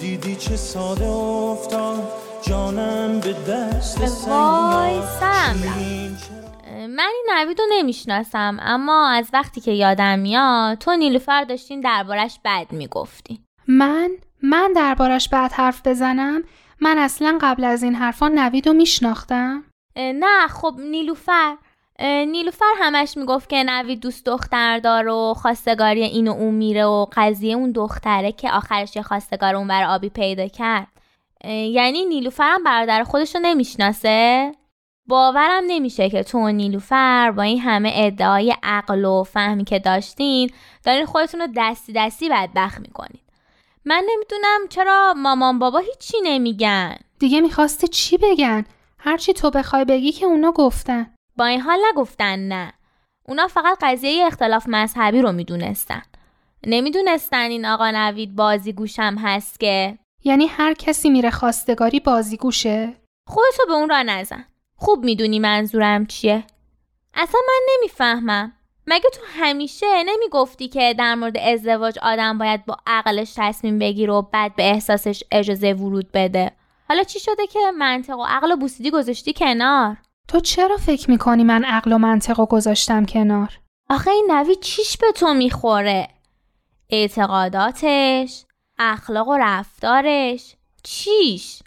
دیدی چه ساده افتاد؟ جانم به دست سم. من این نوید رو نمی‌شناسم اما از وقتی که یادم میاد تو نیلوفر داشتین دربارش بد می‌گفتی. من؟ من دربارش بعد حرف بزنم؟ من اصلا قبل از این حرفا نوید رو میشناختم نه خب نیلوفر نیلوفر همش می‌گفت که نوید دوست دختر دار و خواستگاری این و اون میره و قضیه اون دختره که آخرش یه خواستگار اون بر آبی پیدا کرد. یعنی نیلوفر هم برادر خودش رو نمی‌شناسه؟ باورم نمیشه که تو نیلوفر با این همه ادعای عقل و فهمی که داشتین دارین خودتون رو دستی دستی بدبخت می‌کنین. من نمی‌دونم چرا مامان بابا هیچی نمیگن. دیگه می‌خواسته چی بگن؟ هرچی تو بخوای بگی که اونا گفتن. با این حال نگفتن نه. اونا فقط قضیه اختلاف مذهبی رو می‌دونستن. نمی‌دونستن این آقا نوید بازیگوشم هست که. یعنی هر کسی میره خواستگاری بازیگوشه؟ خودتو به اون را نزن. خوب می‌دونی منظورم چیه. اصلا من نمی‌فهمم. مگه تو همیشه نمی‌گفتی که در مورد ازدواج آدم باید با عقلش تصمیم بگیره و بعد به احساسش اجازه ورود بده؟ حالا چی شده که منطق و عقل و بوسیدی گذاشتی کنار؟ تو چرا فکر می‌کنی من عقل و منطق و گذاشتم کنار؟ آخه این نوید چیش به تو می‌خوره؟ اعتقاداتش اخلاق و رفتارش چیش؟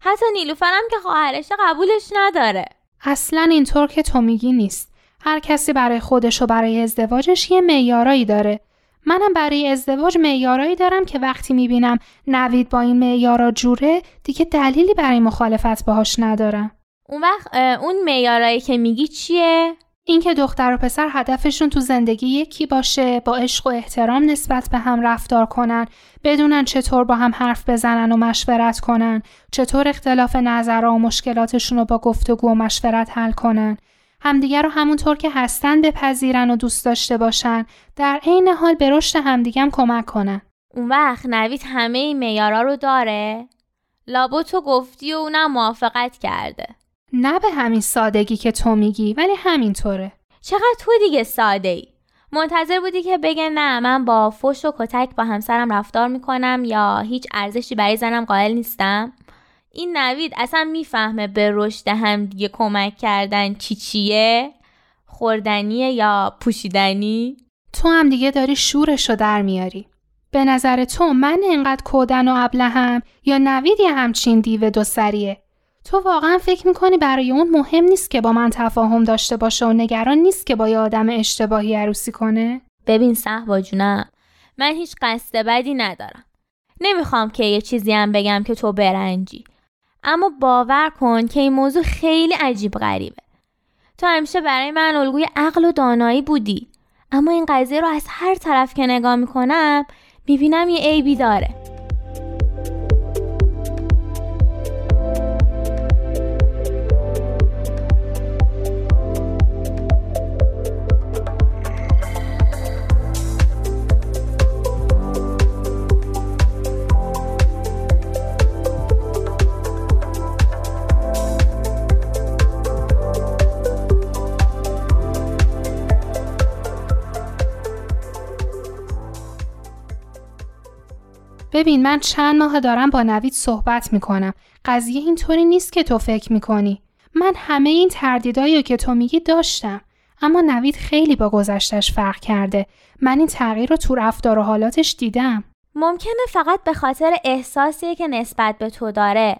حتی نیلوفرم که خواهرش قبولش نداره. اصلا اینطور که تو میگی نیست. هر کسی برای خودش و برای ازدواجش یه معیارایی داره. منم برای ازدواج معیارایی دارم که وقتی می‌بینم نوید با این معیارا جوره دیگه دلیلی برای مخالفت باهاش ندارم. اون وقت اون معیارایی که میگی چیه؟ اینکه دختر و پسر هدفشون تو زندگی یکی باشه با عشق و احترام نسبت به هم رفتار کنن بدونن چطور با هم حرف بزنن و مشورت کنن چطور اختلاف نظرها و مشکلاتشون رو با گفتگو و مشورت حل کنن. همدیگر رو همونطور که هستن بپذیرن و دوست داشته باشن در عین حال به رشد همدیگم کمک کنن. اون وقت نوید همه این میارا رو داره؟ لابو تو گفتی و اونم موافقت کرده. نه به همین سادگی که تو میگی ولی همینطوره. چقدر تو دیگه ساده ای منتظر بودی که بگه نه من با فش و کتک با همسرم رفتار می‌کنم یا هیچ ارزشی برای زنم قائل نیستم؟ این نوید اصلا می‌فهمه به رشد هم دیگه کمک کردن چی چیه؟ خوردنیه یا پوشیدنی؟ تو هم دیگه داری شورش رو در میاری. به نظر تو من انقدر کودن و ابلهم یا نوید یه همچین دیو دو سریه؟ تو واقعا فکر می‌کنی برای اون مهم نیست که با من تفاهم داشته باشه و نگران نیست که با یه آدم اشتباهی عروسی کنه؟ ببین صحبا جونم من هیچ قصد بدی ندارم. نمی‌خوام که یه چیزی هم بگم که تو برنجی. اما باور کن که این موضوع خیلی عجیب غریبه. تو همیشه برای من الگوی عقل و دانایی بودی. اما این قضیه رو از هر طرف که نگاه می‌کنم می‌بینم یه عیبی داره. ببین من چند ماه دارم با نوید صحبت می‌کنم. قضیه اینطوری نیست که تو فکر می‌کنی. من همه این تردیدایی که تو میگی داشتم. اما نوید خیلی با گذشتش فرق کرده. من این تغییر رو تو رفتار و حالاتش دیدم. ممکنه فقط به خاطر احساسیه که نسبت به تو داره.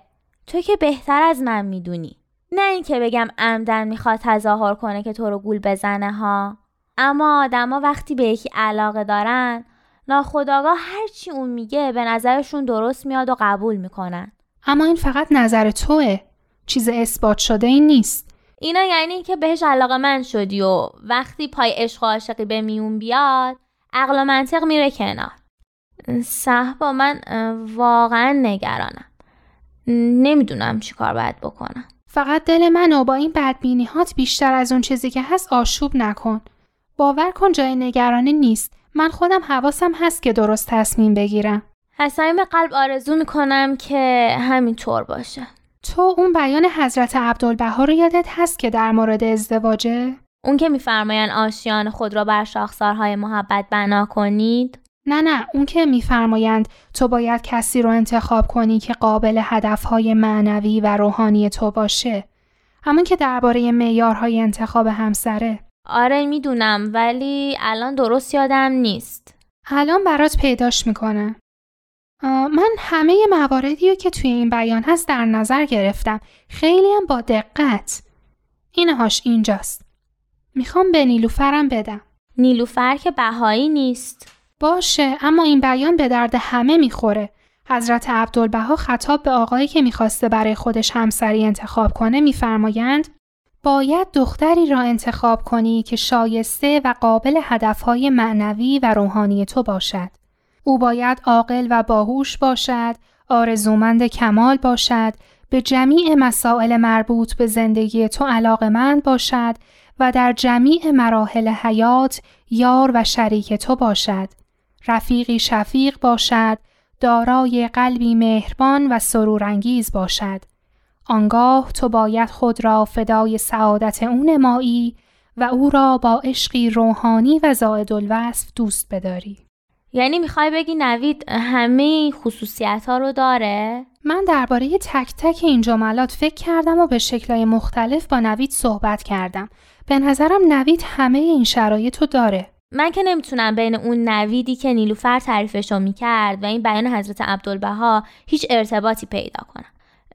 تو که بهتر از من می‌دونی. نه اینکه بگم عمدن می‌خواد تظاهر کنه که تو رو گول بزنه ها. اما آدما وقتی به یکی علاقه دارن ناخداگاه هرچی اون میگه به نظرشون درست میاد و قبول می‌کنن. اما این فقط نظر توه. چیز اثبات شده این نیست. اینا یعنی که بهش علاقه من شدی و وقتی پای عشق و عاشقی به میون بیاد عقل و منطق میره کنار. صحبا من واقعا نگرانم. نمی‌دونم چی کار باید بکنم. فقط دل منو با این بدبینی هات بیشتر از اون چیزی که هست آشوب نکن. باور کن جای نگرانی نیست. من خودم حواسم هست که درست تصمیم بگیرم. حسیم قلب آرزو می‌کنم که همینطور باشه. تو اون بیان حضرت عبدالبها رو یادت هست که در مورد ازدواجه؟ اون که میفرمایند آشیان خود را بر شاخسارهای محبت بنا کنید؟ نه نه اون که میفرمایند تو باید کسی رو انتخاب کنی که قابل هدفهای معنوی و روحانی تو باشه. همون که درباره معیارهای انتخاب همسره. آره می‌دونم ولی الان درست یادم نیست. الان برات پیداش می‌کنم. من همه مواردی رو که توی این بیان هست در نظر گرفتم. خیلی هم با دقت. اینهاش اینجاست. می‌خوام به نیلوفرم بدم. نیلوفر که بهایی نیست. باشه اما این بیان به درد همه می‌خوره. حضرت عبدالبها خطاب به آقایی که می‌خواسته برای خودش همسری انتخاب کنه میفرمایند باید دختری را انتخاب کنی که شایسته و قابل هدفهای معنوی و روحانی تو باشد. او باید عاقل و باهوش باشد، آرزومند کمال باشد، به جمیع مسائل مربوط به زندگی تو علاقمند باشد و در جمیع مراحل حیات یار و شریک تو باشد. رفیقی شفیق باشد، دارای قلبی مهربان و سرورانگیز باشد. آنگاه تو باید خود را فدای سعادت او نمایی و او را با عشقی روحانی و زائد الوصف دوست بداری. یعنی می‌خوای بگی نوید همه خصوصیت ها رو داره؟ من درباره تک تک این جملات فکر کردم و به شکلهای مختلف با نوید صحبت کردم. به نظرم نوید همه این شرایط رو داره. من که نمی‌تونم بین اون نویدی که نیلوفر تعریفشو می‌کرد و این بیان حضرت عبدالبها هیچ ارتباطی پیدا کنم.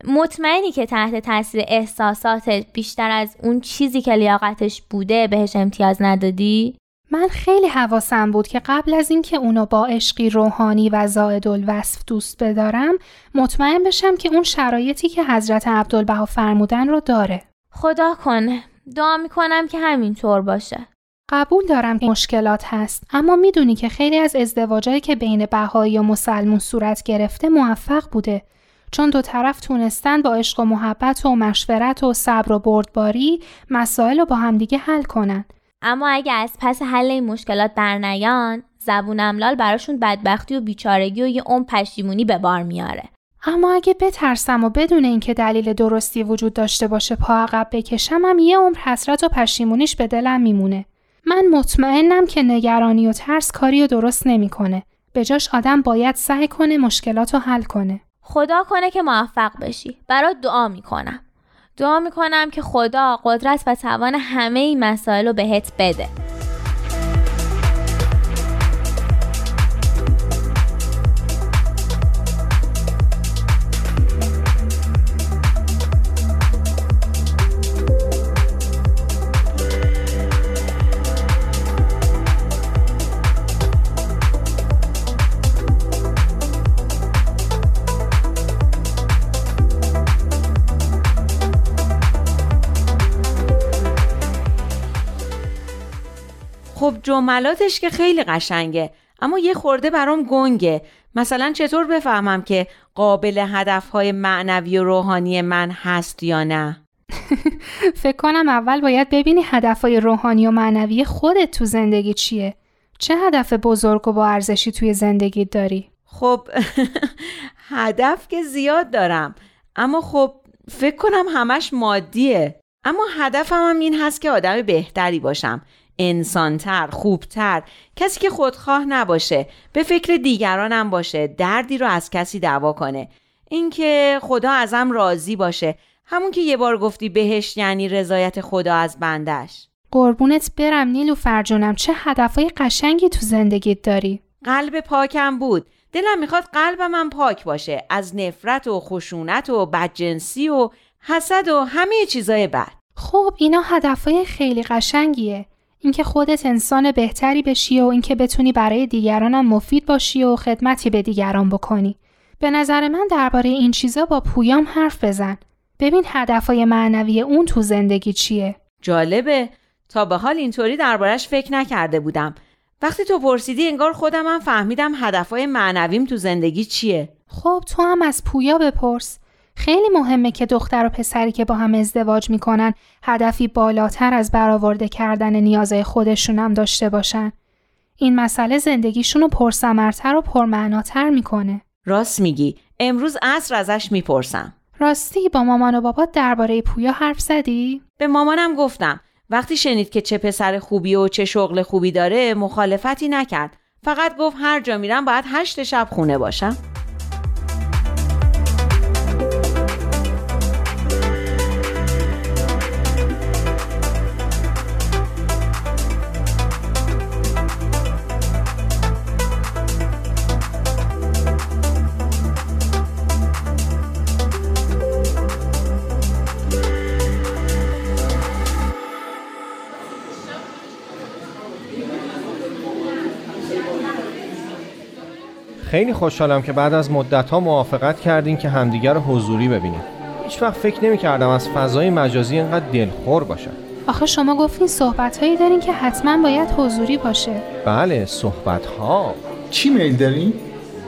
مطمئنی که تحت تاثیر احساساتت بیشتر از اون چیزی که لیاقتش بوده بهش امتیاز ندادی؟ من خیلی حواسم بود که قبل از اینکه اونو با عشقی روحانی و زائد الوصف دوست بدارم مطمئن بشم که اون شرایطی که حضرت عبدالبها فرمودن رو داره. خدا کنه. دعا می‌کنم که همینطور باشه. قبول دارم که مشکلات هست اما می‌دونی که خیلی از ازدواجایی که بین بهایی و مسلمون صورت گرفته موفق بوده چون دو طرف تونستن با عشق و محبت و مشورت و صبر و بردباری مسائل رو با همدیگه حل کنن اما اگه از پس حل این مشکلات برنیان زبون املال براشون بدبختی و بیچارگی و یه اون پشیمونی به بار میاره اما اگه بترسم و بدون اینکه دلیل درستی وجود داشته باشه پا عقب بکشم هم یه عمر حسرت و پشیمونیش به دلم میمونه من مطمئنم که نگرانی و ترس کاری و درست نمی‌کنه. به جاش آدم باید سعی کنه مشکلات رو حل کنه. خدا کنه که موفق بشی. برات دعا می‌کنم. دعا می‌کنم که خدا قدرت و توان همه این مسائل رو بهت بده. جملاتش که خیلی قشنگه اما یه خورده برام گنگه. مثلا چطور بفهمم که قابل هدفهای معنوی و روحانی من هست یا نه؟ فکر کنم اول باید ببینی هدفهای روحانی و معنوی خودت تو زندگی چیه. چه هدف بزرگ و با ارزشی توی زندگی داری؟ خب هدف که زیاد دارم. اما خب فکر کنم همش مادیه. اما هدفم هم این هست که آدم بهتری باشم. انسانتر، خوبتر، کسی که خودخواه نباشه، به فکر دیگرانم باشه، دردی رو از کسی دعوا کنه. اینکه خدا ازم راضی باشه، همون که یه بار گفتی بهش یعنی رضایت خدا از بندش. قربونت برم نیلو فرجونم چه هدفهای قشنگی تو زندگیت داری؟ قلب پاکم بود. دلم می‌خواد قلبم هم پاک باشه از نفرت و خشونت و بدجنسی و حسد و همه چیزای بد. خب اینا هدفهای خیلی قشنگیه. اینکه خودت انسان بهتری بشی و اینکه بتونی برای دیگرانم مفید باشی و خدمتی به دیگران بکنی. به نظر من درباره این چیزا با پویام حرف بزن. ببین هدفهای معنوی اون تو زندگی چیه. جالبه تا به حال اینطوری دربارش فکر نکرده بودم. وقتی تو پرسیدی انگار خودم هم فهمیدم هدفهای معنویم تو زندگی چیه. خب تو هم از پویا بپرس. خیلی مهمه که دختر و پسری که با هم ازدواج می‌کنن هدفی بالاتر از برآورده کردن نیازهای خودشون هم داشته باشن. این مسئله زندگیشون رو پرثمرتر و پرمعناتر می‌کنه. راست میگی امروز عصر ازش می‌پرسم راستی با مامان و بابات درباره پویا حرف زدی؟ به مامانم گفتم وقتی شنید که چه پسر خوبی و چه شغل خوبی داره مخالفتی نکرد فقط گفت هر جا میرم باید هشت شب خونه باشم خیلی خوشحالم که بعد از مدت ها موافقت کردین که همدیگر رو حضوری ببینیم هیچ وقت فکر نمی کردم از فضای مجازی اینقدر دلخور باشم آخه شما گفتین صحبت هایی دارین که حتما باید حضوری باشه. بله صحبت ها چی میل دارین؟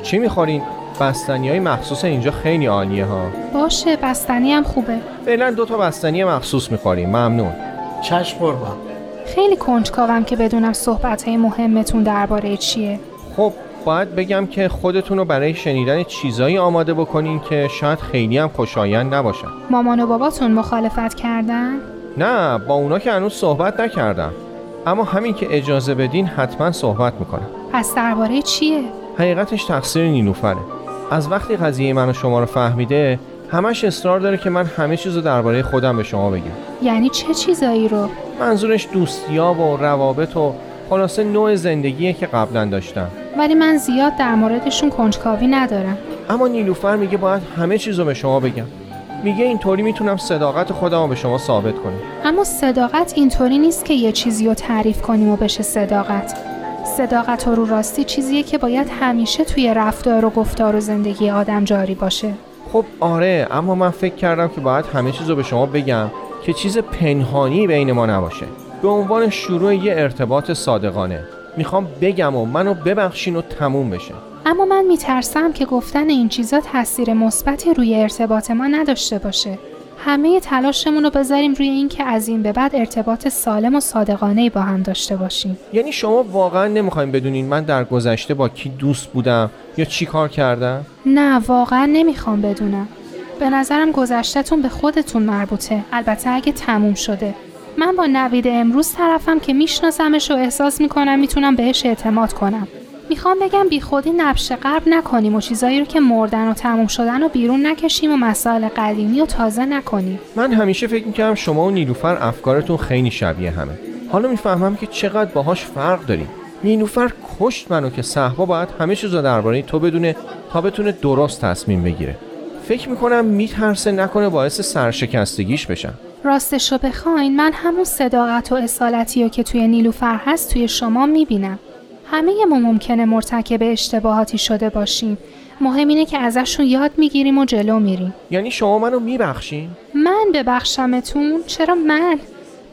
چی می‌خورین؟ بستنی های مخصوص اینجا خیلی عالیه ها باشه بستنی هم خوبه. فعلا دو تا بستنی مخصوص می‌خوریم ممنون چشم قربان خیلی کنجکاوم که بدونم صحبت های مهمتون درباره چیه. خب باید بگم که خودتون رو برای شنیدن چیزایی آماده بکنین که شاید خیلی هم خوشایند نباشن مامان و باباتون مخالفت کردن؟ نه با اونا که هنوز صحبت نکردم اما همین که اجازه بدین حتما صحبت می‌کنم پس درباره چیه؟ حقیقتش تقصیر نیلوفره از وقتی قضیه من و شما رو فهمیده همش اصرار داره که من همه چیز رو درباره خودم به شما بگم یعنی چه چیزایی رو؟ منظورش دوستیاب و روابط و خلاصه نوع زندگیه که قبلا داشتم ولی من زیاد در موردشون کنجکاوی ندارم. اما نیلوفر میگه باید همه چیز رو به شما بگم میگه اینطوری می‌تونم صداقت خودم رو به شما ثابت کنم اما صداقت اینطوری نیست که یه چیزی رو تعریف کنیم و بشه صداقت. صداقت و رو راستی چیزیه که باید همیشه توی رفتار و گفتار و زندگی آدم جاری باشه. خب آره اما من فکر کردم که باید همه چیز رو به شما بگم که چیز پنهانی بین ما نباشه به عنوان شروع یه ارتباط صادقانه می‌خوام بگم و منو ببخشین و تموم بشه اما من میترسم که گفتن این چیزا تاثیر مثبتی روی ارتباط ما نداشته باشه. همه تلاشمون رو بذاریم روی اینکه از این به بعد ارتباط سالم و صادقانه با هم داشته باشیم. یعنی شما واقعا نمی‌خواین بدونین من در گذشته با کی دوست بودم یا چی کار کردم نه واقعا نمی‌خوام بدونم. به نظرم گذشتهتون به خودتون مربوطه. البته اگه تموم شده. من با نوید امروز طرفم که میشناسمش و احساس می‌کنم می‌تونم بهش اعتماد کنم. می‌خوام بگم بی خودی نبش قلب نکنیم و چیزایی رو که مردن و تموم شدن و بیرون نکشیم و مسائل قدیمی و تازه نکنیم. من همیشه فکر می‌کردم شما و نیلوفر افکارتون خیلی شبیه همه حالا می‌فهمم که چقدر باهاش فرق داریم نیلوفر کشت منو که صحبا باید همه چیز رو درباره تو بدونه تا بتونه درست تصمیم بگیره فکر می‌کنم میترسه نکنه باعث سرشکستگیش بشم راستش رو بخواین من همون صداقت و اصالتی رو که توی نیلوفر هست توی شما می‌بینم. همه ما ممکنه مرتکب اشتباهاتی شده باشیم. مهم اینه که ازشون یاد می‌گیریم و جلو میریم. یعنی شما منو میبخشین من ببخشمتون؟ چرا من؟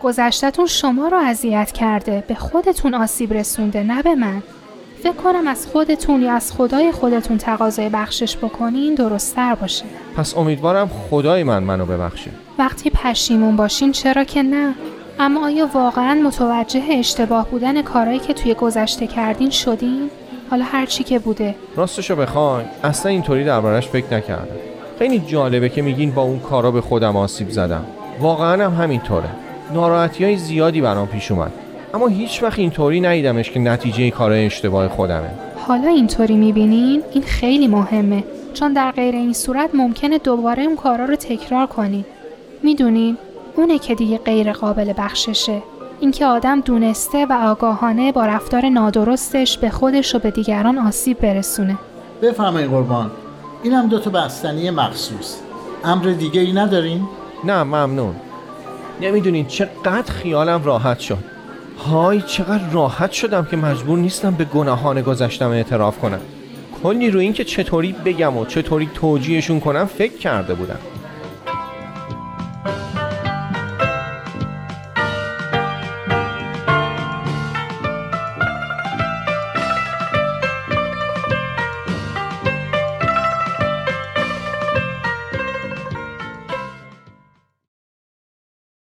گذشتتون شما رو اذیت کرده به خودتون آسیب رسونده نه به من فکر کنم از خودتون یا از خدای خودتون تقاضای بخشش بکنین درستتر باشه. پس امیدوارم خدای من منو ببخشه. وقتی پشیمون باشین چرا که نه؟ اما آیا واقعا متوجه اشتباه بودن کارهایی که توی گذشته کردین شدین؟ حالا هر چی که بوده. راستشو بخواین. اصلا اینطوری دربارش فکر نکردم. خیلی جالبه که میگین با اون کارا به خودم آسیب زدم. واقعا هم همینطوره. ناراحتی های زیادی برام پیش اومد. اما هیچ وقت اینطوری ندیدمش که نتیجه کارهای اشتباه خودمه. حالا اینطوری می‌بینین؟ این خیلی مهمه. چون در غیر این صورت ممکنه دوباره اون کارا رو تکرار کنین می‌دونین؟ اونه که دیگه غیر قابل بخششه. اینکه آدم دونسته و آگاهانه با رفتار نادرستش به خودش و به دیگران آسیب برسونه. بفرمایید قربان. اینم دو تا بستنی مخصوص. امر دیگه ای ندارین؟ نه ممنون. نمی‌دونین چقدر خیالم راحت شد. های چقدر راحت شدم که مجبور نیستم به گناهان گذشتم اعتراف کنم. کلی رو این که چطوری بگم و چطوری توجیهشون کنم فکر کرده بودم.